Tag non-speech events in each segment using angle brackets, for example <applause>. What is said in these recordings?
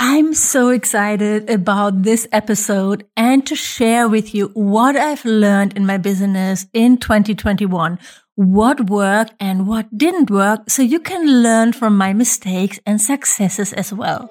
I'm so excited about this episode and to share with you what I've learned in my business in 2021, what worked and what didn't work so you can learn from my mistakes and successes as well.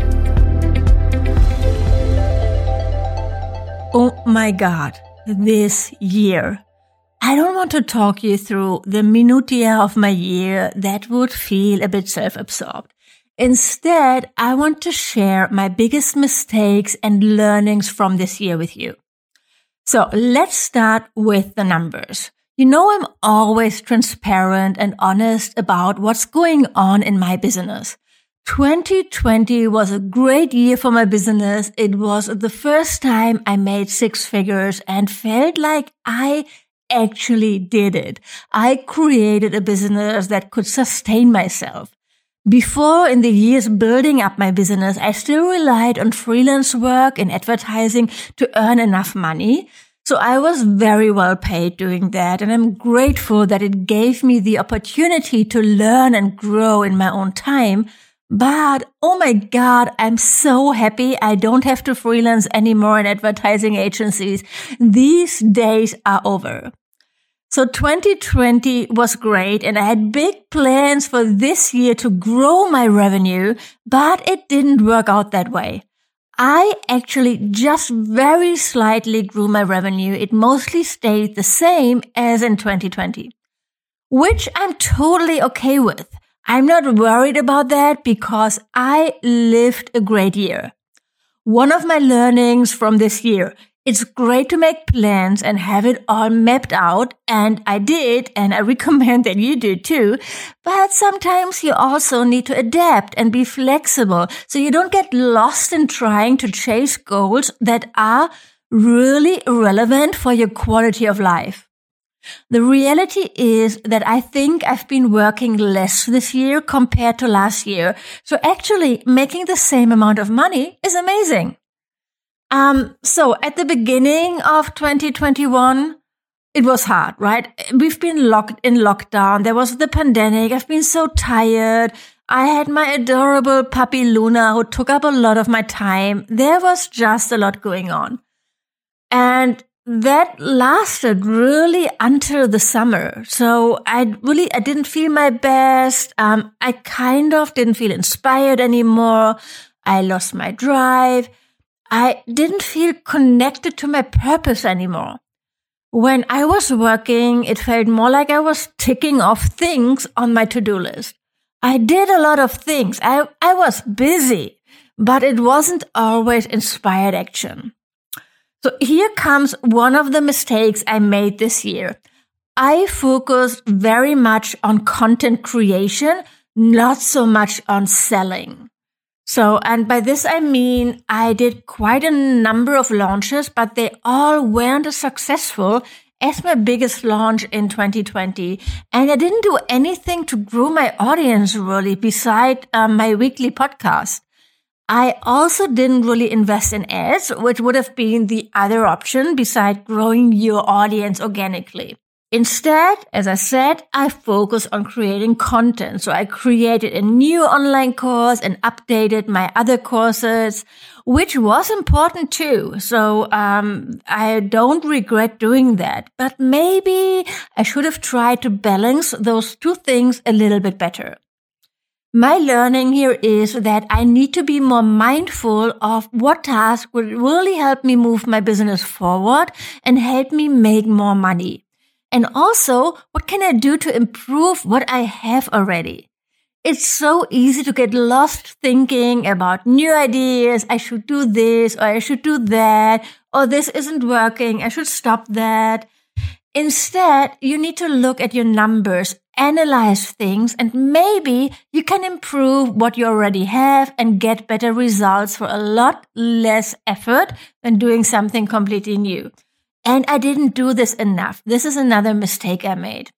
Oh my God, this year. I don't want to talk you through the minutiae of my year that would feel a bit self-absorbed. Instead, I want to share my biggest mistakes and learnings from this year with you. So let's start with the numbers. You know, I'm always transparent and honest about what's going on in my business. 2020 was a great year for my business. It was the first time I made six figures and felt like I actually did it. I created a business that could sustain myself. Before, in the years building up my business, I still relied on freelance work and advertising to earn enough money. So I was very well paid doing that. And I'm grateful that it gave me the opportunity to learn and grow in my own time but oh my God, I'm so happy I don't have to freelance anymore in advertising agencies. These days are over. So 2020 was great and I had big plans for this year to grow my revenue, but it didn't work out that way. I actually just very slightly grew my revenue. It mostly stayed the same as in 2020, which I'm totally okay with. I'm not worried about that because I lived a great year. One of my learnings from this year, it's great to make plans and have it all mapped out. And I did, and I <laughs> recommend that you do too. But sometimes you also need to adapt and be flexible so you don't get lost in trying to chase goals that are really relevant for your quality of life. The reality is that I think I've been working less this year compared to last year. So actually making the same amount of money is amazing. Um, so at the beginning of 2021, it was hard, right? We've been locked in lockdown. There was the pandemic. I've been so tired. I had my adorable puppy Luna who took up a lot of my time. There was just a lot going on. And that lasted really until the summer. So I really, I didn't feel my best. Um, I kind of didn't feel inspired anymore. I lost my drive. I didn't feel connected to my purpose anymore. When I was working, it felt more like I was ticking off things on my to-do list. I did a lot of things. I, I was busy, but it wasn't always inspired action. So here comes one of the mistakes I made this year. I focused very much on content creation, not so much on selling. So, and by this I mean I did quite a number of launches, but they all weren't as successful as my biggest launch in 2020. And I didn't do anything to grow my audience really beside um, my weekly podcast. I also didn't really invest in ads, which would have been the other option beside growing your audience organically. Instead, as I said, I focused on creating content. So I created a new online course and updated my other courses, which was important too. So, um, I don't regret doing that, but maybe I should have tried to balance those two things a little bit better. My learning here is that I need to be more mindful of what task would really help me move my business forward and help me make more money. And also, what can I do to improve what I have already? It's so easy to get lost thinking about new ideas. I should do this or I should do that or this isn't working. I should stop that. Instead, you need to look at your numbers analyze things and maybe you can improve what you already have and get better results for a lot less effort than doing something completely new. And I didn't do this enough. This is another mistake I made.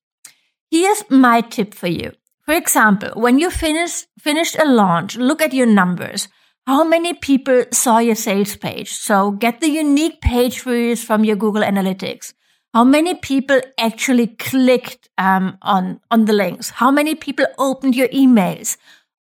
Here's my tip for you. For example, when you finish, finished a launch, look at your numbers. How many people saw your sales page? So get the unique page views from your Google Analytics. How many people actually clicked um, on on the links? How many people opened your emails?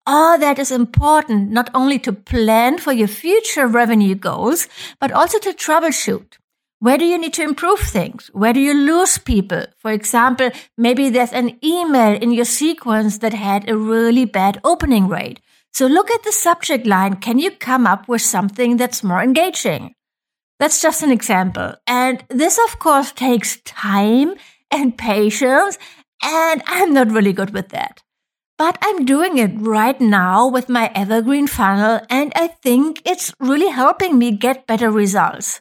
All that is important not only to plan for your future revenue goals, but also to troubleshoot. Where do you need to improve things? Where do you lose people? For example, maybe there's an email in your sequence that had a really bad opening rate. So look at the subject line. Can you come up with something that's more engaging? That's just an example. And this, of course, takes time and patience. And I'm not really good with that. But I'm doing it right now with my evergreen funnel. And I think it's really helping me get better results.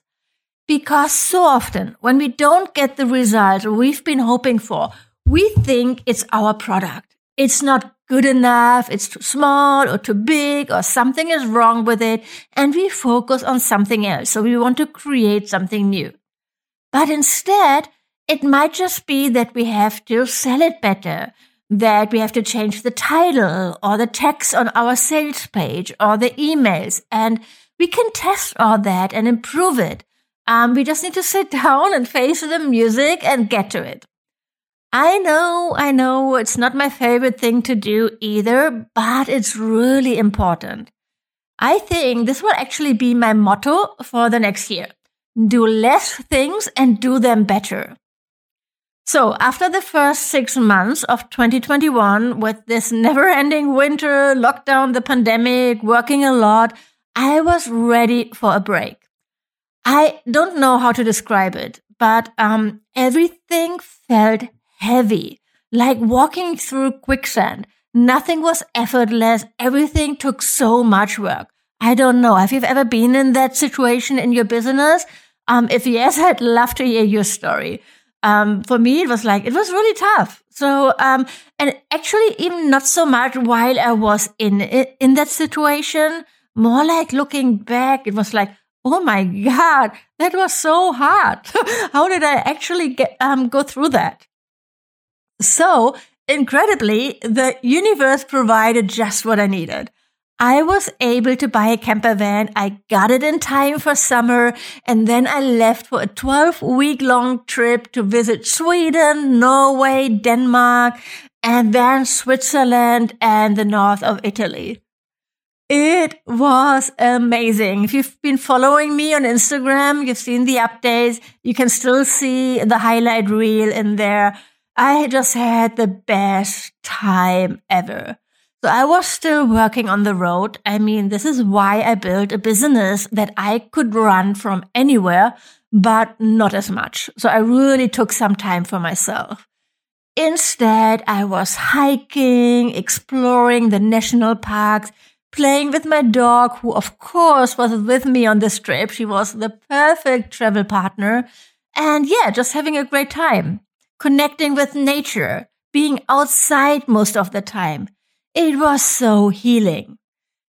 Because so often when we don't get the result we've been hoping for, we think it's our product. It's not good enough. It's too small or too big or something is wrong with it. And we focus on something else. So we want to create something new. But instead, it might just be that we have to sell it better, that we have to change the title or the text on our sales page or the emails. And we can test all that and improve it. Um, we just need to sit <laughs> down and face the music and get to it. I know, I know it's not my favorite thing to do either, but it's really important. I think this will actually be my motto for the next year. Do less things and do them better. So after the first six months of 2021 with this never ending winter, lockdown, the pandemic, working a lot, I was ready for a break. I don't know how to describe it, but um, everything felt heavy, like walking through quicksand. Nothing was effortless. Everything took so much work. I don't know. Have you ever been in that situation in your business? Um, if yes, <laughs> I'd love to hear your story. Um, for me, it was like, it was really tough. So, um, and actually even not so much while I was in, in that situation, more like looking back, it was like, oh my God, that was so hard. <laughs> How did I actually get, um, go through that? So incredibly, the universe provided just what I needed. I was able to buy a camper van. I got it in time for summer. And then I left for a 12 week long trip to visit Sweden, Norway, Denmark, and then Switzerland and the north of Italy. It was amazing. If you've been following me on Instagram, you've seen the updates. You can still see the highlight reel in there. I just had the best time ever. So I was still working on the road. I mean, this is why I built a business that I could run from anywhere, but not as much. So I really took some time for myself. Instead, I was hiking, exploring the national parks, playing with my dog, who of course was with me on this trip. She was the perfect travel partner. And yeah, just having a great time, connecting with nature, being outside most of the time. It was so healing.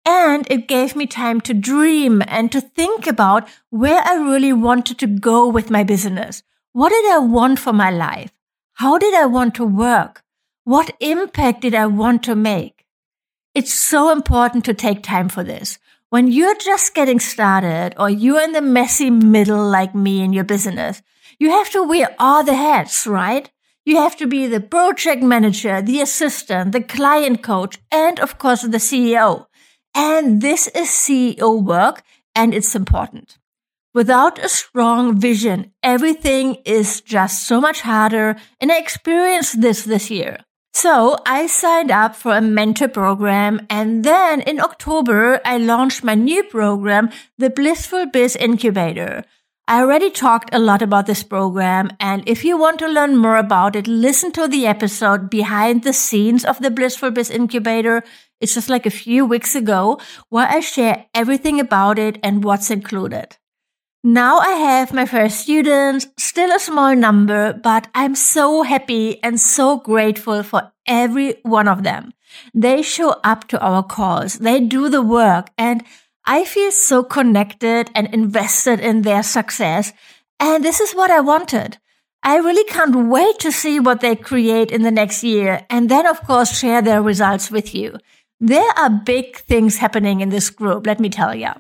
And it gave me time to dream and to think about where I really wanted to go with my business. What did I want for my life? How did I want to work? What impact did I want to make? It's so important to take time for this. When you're just getting started or you're in the messy middle like me in your business, you have to wear all the hats, right? You have to be the project manager, the assistant, the client coach, and of course the CEO. And this is CEO work and it's important. Without a strong vision, everything is just so much harder. And I experienced this this year. So I signed up for a mentor program and then in October I launched my new program, the Blissful Biz Incubator. I already talked a lot about this program and if you want to learn more about it, listen to the episode behind the scenes of the Blissful Biz Incubator. It's just like a few weeks ago where I share everything about it and what's included. Now I have my first students, still a small number, but I'm so happy and so grateful for every one of them. They show up to our calls. They do the work and I feel so connected and invested in their success. And this is what I wanted. I really can't wait to see what they create in the next year and then, of course, share their results with you. There are big things happening in this group, let me tell you.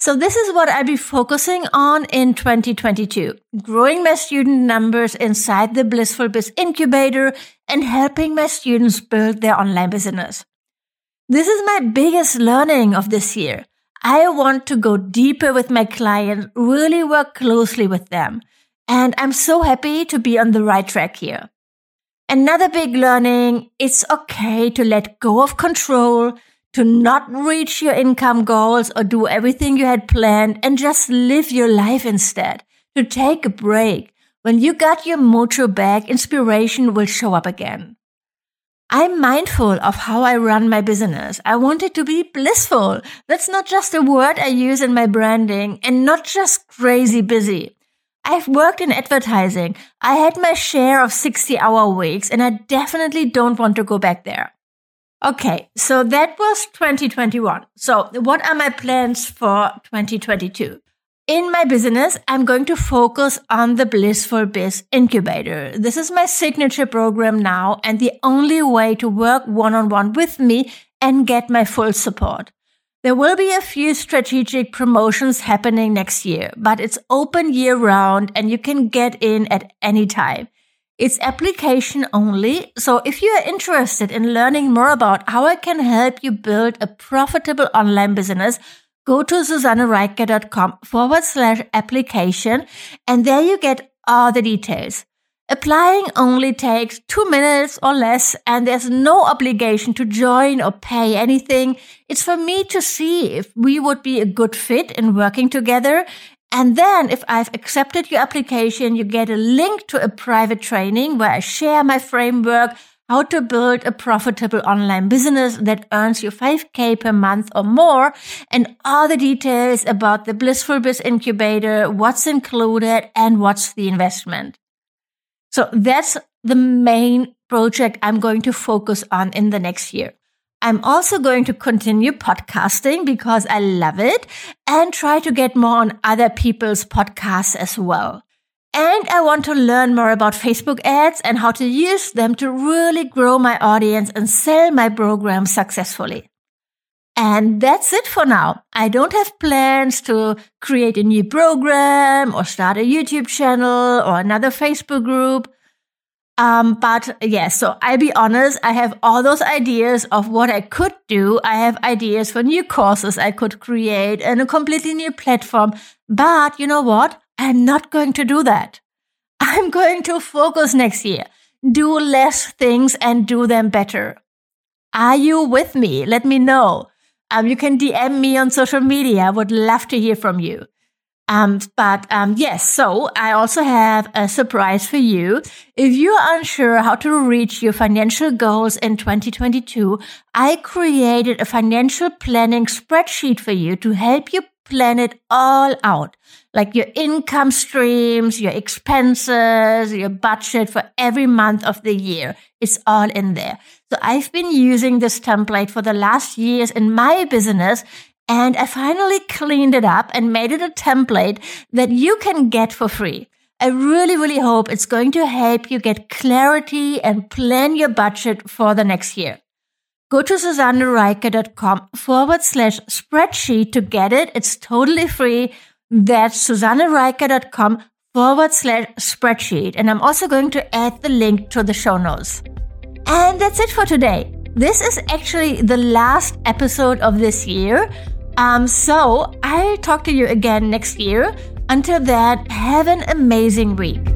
So this is what I'll be focusing on in 2022. Growing my student numbers inside the Blissful Biz incubator and helping my students build their online business. This is my biggest learning of this year. I want to go deeper with my clients, really work closely with them. And I'm so happy to be on the right track here. Another big learning, it's okay to let go of control, to not reach your income goals or do everything you had planned and just live your life instead. To take a break. When you got your mojo back, inspiration will show up again. I'm mindful of how I run my business. I want it to be blissful. That's not just a word I use in my branding and not just crazy busy. I've worked in advertising. I had my share of 60 hour weeks and I definitely don't want to go back there. Okay, so that was 2021. So what are my plans for 2022? In my business, I'm going to focus on the Blissful Biz Incubator. This is my signature program now and the only way to work one on one with me and get my full support. There will be a few strategic promotions happening next year, but it's open year round and you can get in at any time. It's application only. So if you are interested in learning more about how I can help you build a profitable online business, go to susannereiker.com forward slash application and there you get all the details. Applying only takes two minutes or less and there's no obligation to join or pay anything. It's for me to see if we would be a good fit in working together. And then if I've accepted your application, you get a link to a private training where I share my framework, how to build a profitable online business that earns you 5k per month or more and all the details about the blissful biz incubator, what's included and what's the investment. So that's the main project I'm going to focus on in the next year. I'm also going to continue podcasting because I love it and try to get more on other people's podcasts as well. And I want to learn more about Facebook ads and how to use them to really grow my audience and sell my program successfully. And that's it for now. I don't have plans to create a new program or start a YouTube channel or another Facebook group. Um, but yeah, so I'll be honest, I have all those ideas of what I could do. I have ideas for new courses I could create and a completely new platform. But you know what? I'm not going to do that. I'm going to focus next year, do less things and do them better. Are you with me? Let me know. Um, you can DM me on social media. I would love to hear from you. Um, but um, yes, so I also have a surprise for you. If you're unsure how to reach your financial goals in 2022, I created a financial planning spreadsheet for you to help you plan it all out. Like your income streams, your expenses, your budget for every month of the year. It's all in there. So I've been using this template for the last years in my business and I finally cleaned it up and made it a template that you can get for free. I really, really hope it's going to help you get clarity and plan your budget for the next year. Go to susannereiker.com forward slash spreadsheet to get it. It's totally free. That's susannereiker.com forward slash spreadsheet. And I'm also going to add the link to the show notes. And that's it for today. This is actually the last episode of this year. Um, so I'll talk to you again next year. Until then, have an amazing week.